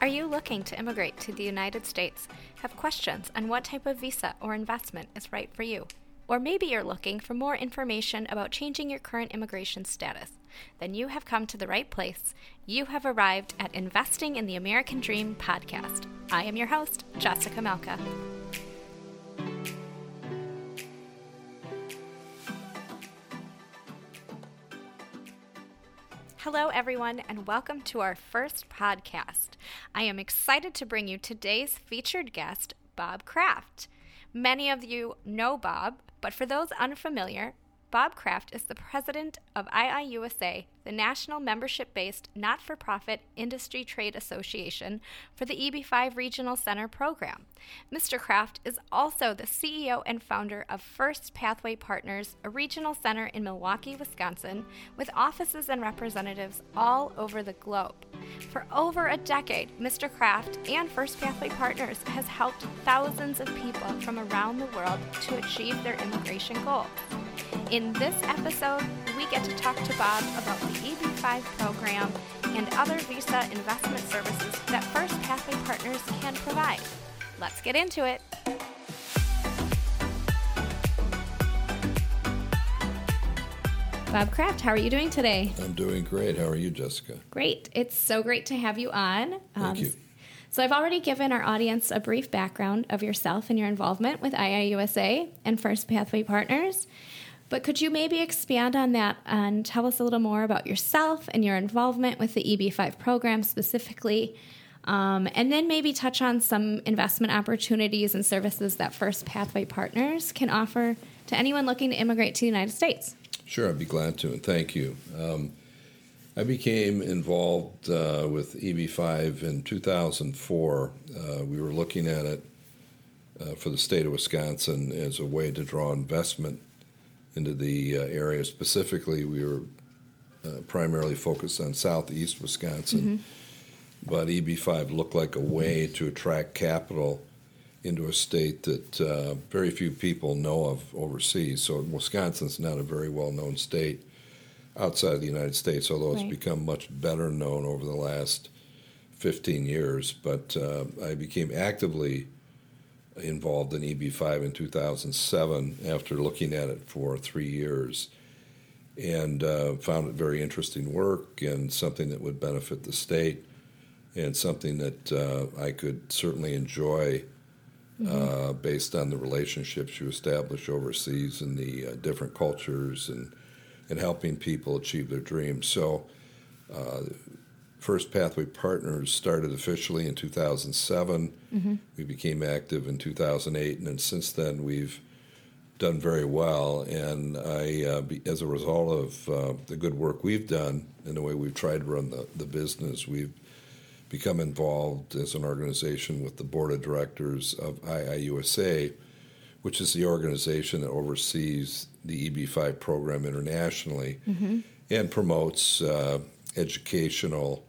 Are you looking to immigrate to the United States? Have questions on what type of visa or investment is right for you? Or maybe you're looking for more information about changing your current immigration status. Then you have come to the right place. You have arrived at Investing in the American Dream podcast. I am your host, Jessica Melka. Hello, everyone, and welcome to our first podcast. I am excited to bring you today's featured guest, Bob Kraft. Many of you know Bob, but for those unfamiliar, Bob Kraft is the president of IIUSA, the national membership based not for profit industry trade association for the EB5 Regional Center program. Mr. Kraft is also the CEO and founder of First Pathway Partners, a regional center in Milwaukee, Wisconsin, with offices and representatives all over the globe. For over a decade, Mr. Kraft and First Pathway Partners has helped thousands of people from around the world to achieve their immigration goals. In this episode, we get to talk to Bob about the EB5 program and other visa investment services that First Pathway Partners can provide. Let's get into it. Bob Kraft, how are you doing today? I'm doing great. How are you, Jessica? Great. It's so great to have you on. Thank um, you. So, I've already given our audience a brief background of yourself and your involvement with IIUSA and First Pathway Partners. But could you maybe expand on that and tell us a little more about yourself and your involvement with the EB5 program specifically? Um, and then maybe touch on some investment opportunities and services that First Pathway Partners can offer to anyone looking to immigrate to the United States. Sure, I'd be glad to, and thank you. Um, I became involved uh, with EB5 in 2004. Uh, we were looking at it uh, for the state of Wisconsin as a way to draw investment into the uh, area. Specifically, we were uh, primarily focused on southeast Wisconsin, but EB5 looked like a way to attract capital into a state that uh, very few people know of overseas. So Wisconsin's not a very well-known state outside of the United States, although Right. it's become much better known over the last 15 years. But uh, I became actively involved in EB5 in 2007 after looking at it for three years and uh, found it very interesting work and something that would benefit the state and something that uh, I could certainly enjoy uh, based on the relationships you establish overseas and the uh, different cultures and, and helping people achieve their dreams. So, uh, First Pathway Partners started officially in 2007. We became active in 2008, and then since then we've done very well. And I, uh, be, as a result of uh, the good work we've done and the way we've tried to run the, the business, we've become involved as an organization with the board of directors of IIUSA, which is the organization that oversees the EB5 program internationally and promotes uh, educational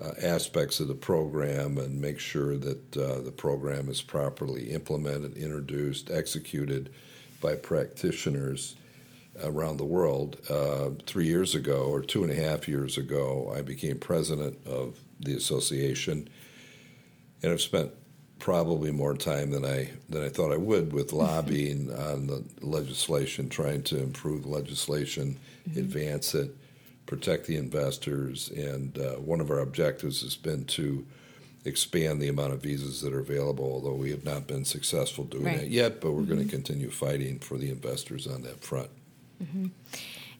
uh, aspects of the program and make sure that uh, the program is properly implemented, introduced, executed by practitioners around the world. Uh, three years ago, or two and a half years ago, I became president of the association, and I've spent probably more time than I than I thought I would with lobbying on the legislation, trying to improve legislation, advance it, protect the investors, and uh, one of our objectives has been to expand the amount of visas that are available. Although we have not been successful doing Right. that yet, but we're going to continue fighting for the investors on that front.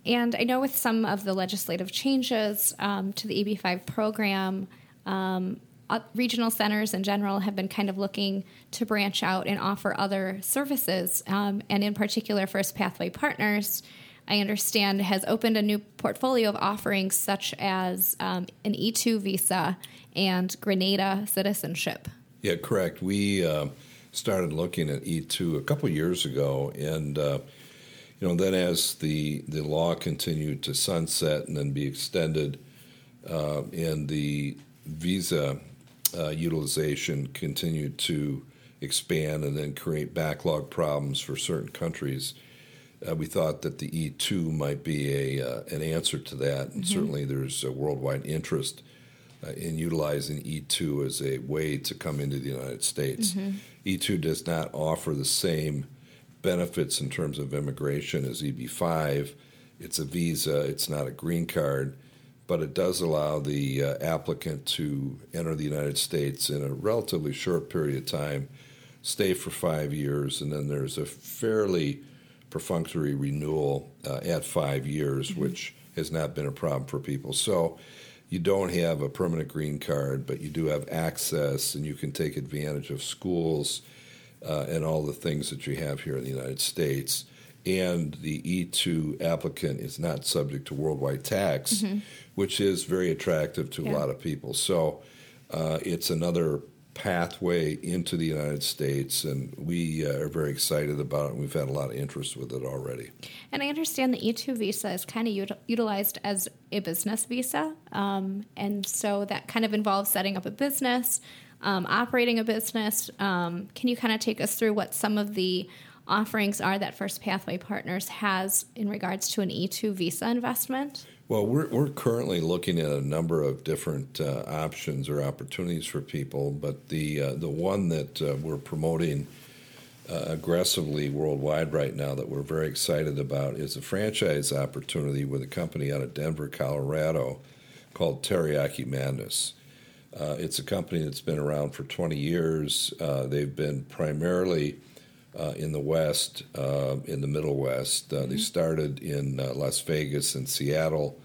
And I know with some of the legislative changes um, to the EB5 program, um, uh, regional centers in general have been kind of looking to branch out and offer other services. Um, and in particular, First Pathway Partners, I understand, has opened a new portfolio of offerings such as um, an E2 visa and Grenada citizenship. Yeah, correct. We uh, started looking at E2 a couple years ago, and uh, you know then as the the law continued to sunset and then be extended, uh, and the visa uh, utilization continued to expand and then create backlog problems for certain countries. Uh, we thought that the E2 might be a uh, an answer to that, and mm-hmm. certainly there's a worldwide interest uh, in utilizing E2 as a way to come into the United States. Mm-hmm. E2 does not offer the same benefits in terms of immigration as EB5. It's a visa, it's not a green card, but it does allow the uh, applicant to enter the United States in a relatively short period of time, stay for five years, and then there's a fairly perfunctory renewal uh, at five years, mm-hmm. which has not been a problem for people. So you don't have a permanent green card, but you do have access and you can take advantage of schools uh, and all the things that you have here in the United States. And the E2 applicant is not subject to worldwide tax, mm-hmm. which is very attractive to yeah. a lot of people. So uh, it's another pathway into the United States, and we uh, are very excited about it. We've had a lot of interest with it already. And I understand the E2 visa is kind of ut- utilized as a business visa, um, and so that kind of involves setting up a business, um, operating a business. Um, can you kind of take us through what some of the offerings are that First Pathway Partners has in regards to an E2 visa investment? Well, we're, we're currently looking at a number of different uh, options or opportunities for people, but the uh, the one that uh, we're promoting uh, aggressively worldwide right now that we're very excited about is a franchise opportunity with a company out of Denver, Colorado, called Teriyaki Madness. Uh, it's a company that's been around for 20 years. Uh, they've been primarily uh, in the West, uh, in the Middle West. Uh, mm-hmm. They started in uh, Las Vegas and Seattle.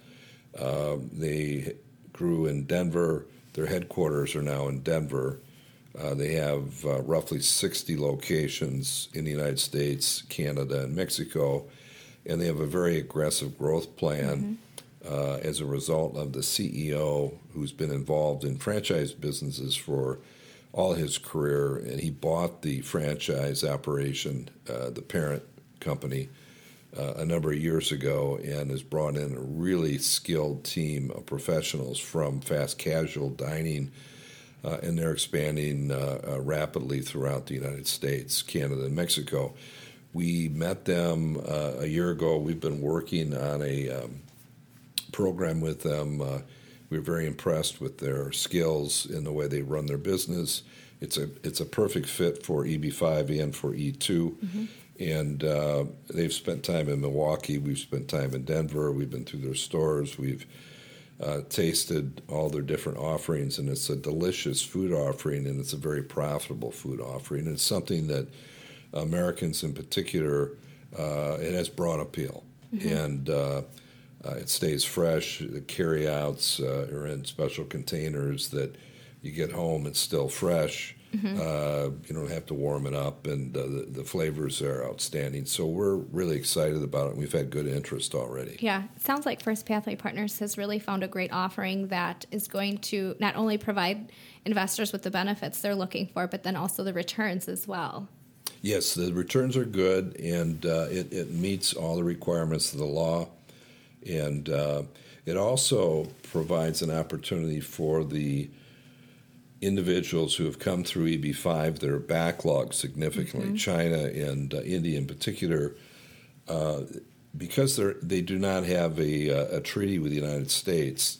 Um, they grew in Denver. Their headquarters are now in Denver. Uh, they have uh, roughly 60 locations in the United States, Canada, and Mexico, and they have a very aggressive growth plan. Mm-hmm. as a result of the CEO who's been involved in franchise businesses for all his career, and he bought the franchise operation, uh, the parent company, uh, a number of years ago, and has brought in a really skilled team of professionals from fast casual dining. Uh, and they're expanding uh, uh, rapidly throughout the United States, Canada, and Mexico. We met them uh, a year ago. We've been working on a um, program with them we are very impressed with their skills in the way they run their business. It's a it's a perfect fit for EB5 and for E2. Mm-hmm. And uh, they've spent time in Milwaukee. We've spent time in Denver. We've been through their stores. We've uh, tasted all their different offerings, and it's a delicious food offering, and it's a very profitable food offering. And it's something that Americans, in particular, uh, it has broad appeal. Mm-hmm. And uh, it stays fresh. The carryouts uh, are in special containers that you get home, it's still fresh. Mm-hmm. Uh, you don't have to warm it up, and uh, the, the, flavors are outstanding. So we're really excited about it. And we've had good interest already. Yeah, it sounds like First Pathway Partners has really found a great offering that is going to not only provide investors with the benefits they're looking for, but then also the returns as well. Yes, the returns are good, and uh, it, it meets all the requirements of the law. And uh, it also provides an opportunity for the individuals who have come through EB5 that are backlogged significantly, mm-hmm. China and uh, India in particular, uh, because they do not have a, uh, a, treaty with the United States,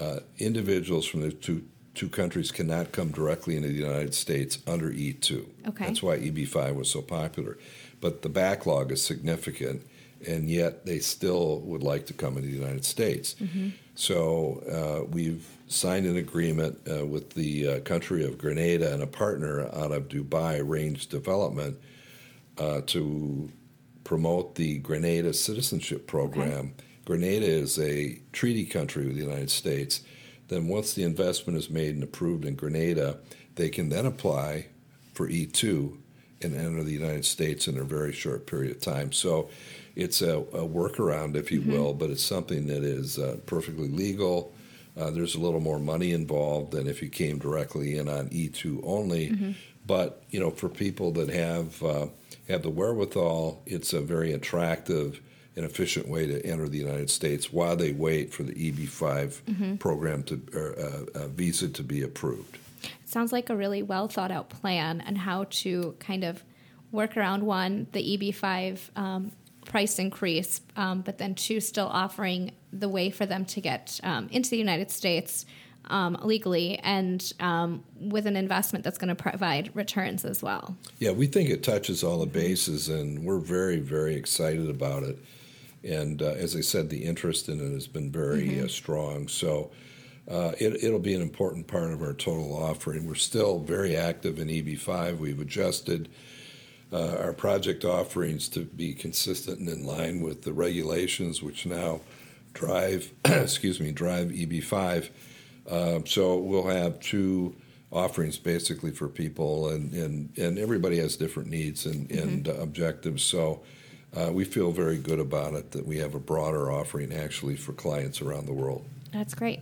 uh, individuals from the two, two countries cannot come directly into the United States under E2. Okay. That's why EB5 was so popular. But the backlog is significant and yet they still would like to come into the United States. Mm-hmm. So uh, we've signed an agreement uh, with the uh, country of Grenada and a partner out of Dubai, Range Development, uh, to promote the Grenada Citizenship Program. Okay. Grenada is a treaty country with the United States. then once the investment is made and approved in Grenada, they can then apply for E2 and enter the United States in a very short period of time. So it's a, a workaround, if you Mm-hmm. will, but it's something that is uh, perfectly legal. Uh, there's a little more money involved than if you came directly in on E2 only. Mm-hmm. But you know, for people that have uh, have the wherewithal, it's a very attractive and efficient way to enter the United States while they wait for the EB5 Mm-hmm. program to or uh, uh, visa to be approved. sounds like a really well thought out plan on how to kind of work around one the EB5 um, price increase, um, but then two still offering the way for them to get um, into the United States um, legally and um, with an investment that's going to provide returns as well. Yeah, we think it touches all the bases, and we're very, very excited about it. And uh, as I said, the interest in it has been very uh, strong. So uh, it, it'll be an important part of our total offering. We're still very active in EB5. We've adjusted uh, our project offerings to be consistent and in line with the regulations, which now drive, excuse me, drive EB5. Uh, so we'll have two offerings basically for people, and, and, and everybody has different needs and, and uh, objectives. So uh, we feel very good about it that we have a broader offering actually for clients around the world. That's great.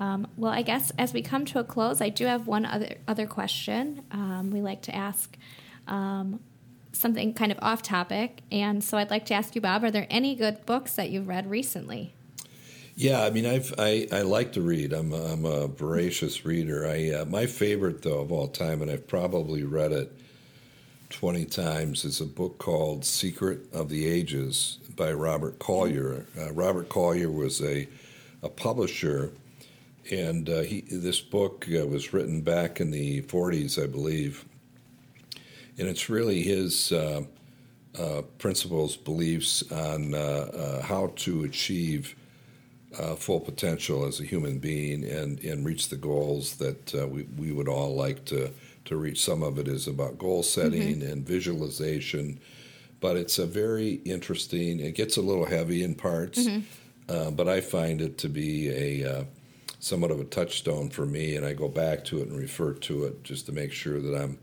Um, well, I guess as we come to a close, I do have one other other question. Um, we like to ask um, something kind of off topic, and so I'd like to ask you, Bob, are there any good books that you've read recently? Yeah, I mean, I've, I I like to read. I'm a, I'm a voracious reader. I uh, my favorite though of all time, and I've probably read it twenty times, is a book called "Secret of the Ages" by Robert Collier. Uh, Robert Collier was a a publisher, and uh, he this book uh, was written back in the 40s, I believe, and it's really his. Uh, uh, principles, beliefs on uh, uh, how to achieve uh, full potential as a human being and, and reach the goals that uh, we, we would all like to, to reach. Some of it is about goal setting and visualization, but it's a very interesting, it gets a little heavy in parts, uh, but I find it to be a uh, somewhat of a touchstone for me, and I go back to it and refer to it just to make sure that I'm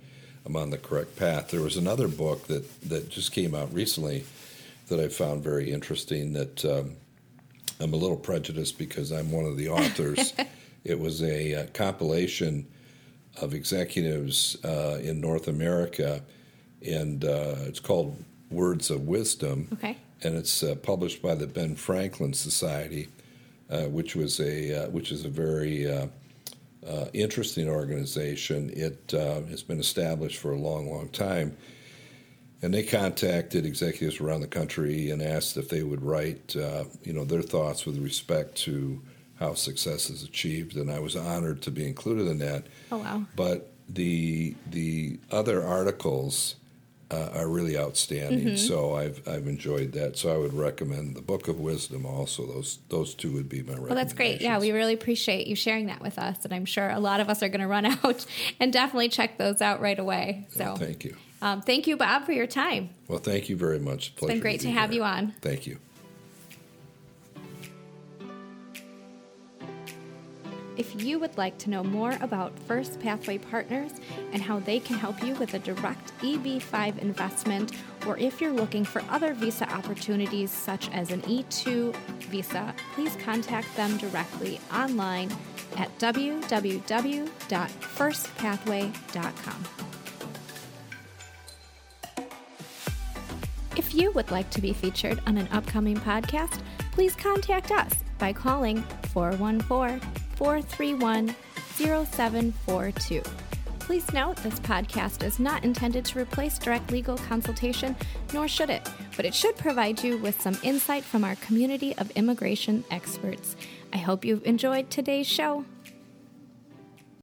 I'm on the correct path. There was another book that, that just came out recently that I found very interesting that um, I'm a little prejudiced because I'm one of the authors. it was a, uh compilation of executives uh, in North America, and uh, it's called Words of Wisdom. Okay. And it's uh, published by the Ben Franklin Society, uh, which was a uh, which is a very uh, interesting organization. It uh, has been established for a long, long time. And they contacted executives around the country and asked if they would write, uh, you know, their thoughts with respect to how success is achieved. And I was honored to be included in that. Oh wow. But the the other articles uh, are really outstanding. So I've I've enjoyed that. So I would recommend the Book of Wisdom. Also, those those two would be my recommendations. Well, that's great. Yeah, we really appreciate you sharing that with us, and I'm sure a lot of us are going to run out and definitely check those out right away. So, thank you. um, thank you, Bob, for your time. Well, thank you very much. Pleasure it's been great to be have here. you on. Thank you. If you would like to know more about First Pathway Partners and how they can help you with a direct EB5 investment, or if you're looking for other visa opportunities such as an E2 visa, please contact them directly online at www.firstpathway.com. If you would like to be featured on an upcoming podcast, please contact us by calling 414 431 0742. Please note this podcast is not intended to replace direct legal consultation, nor should it, but it should provide you with some insight from our community of immigration experts. I hope you've enjoyed today's show.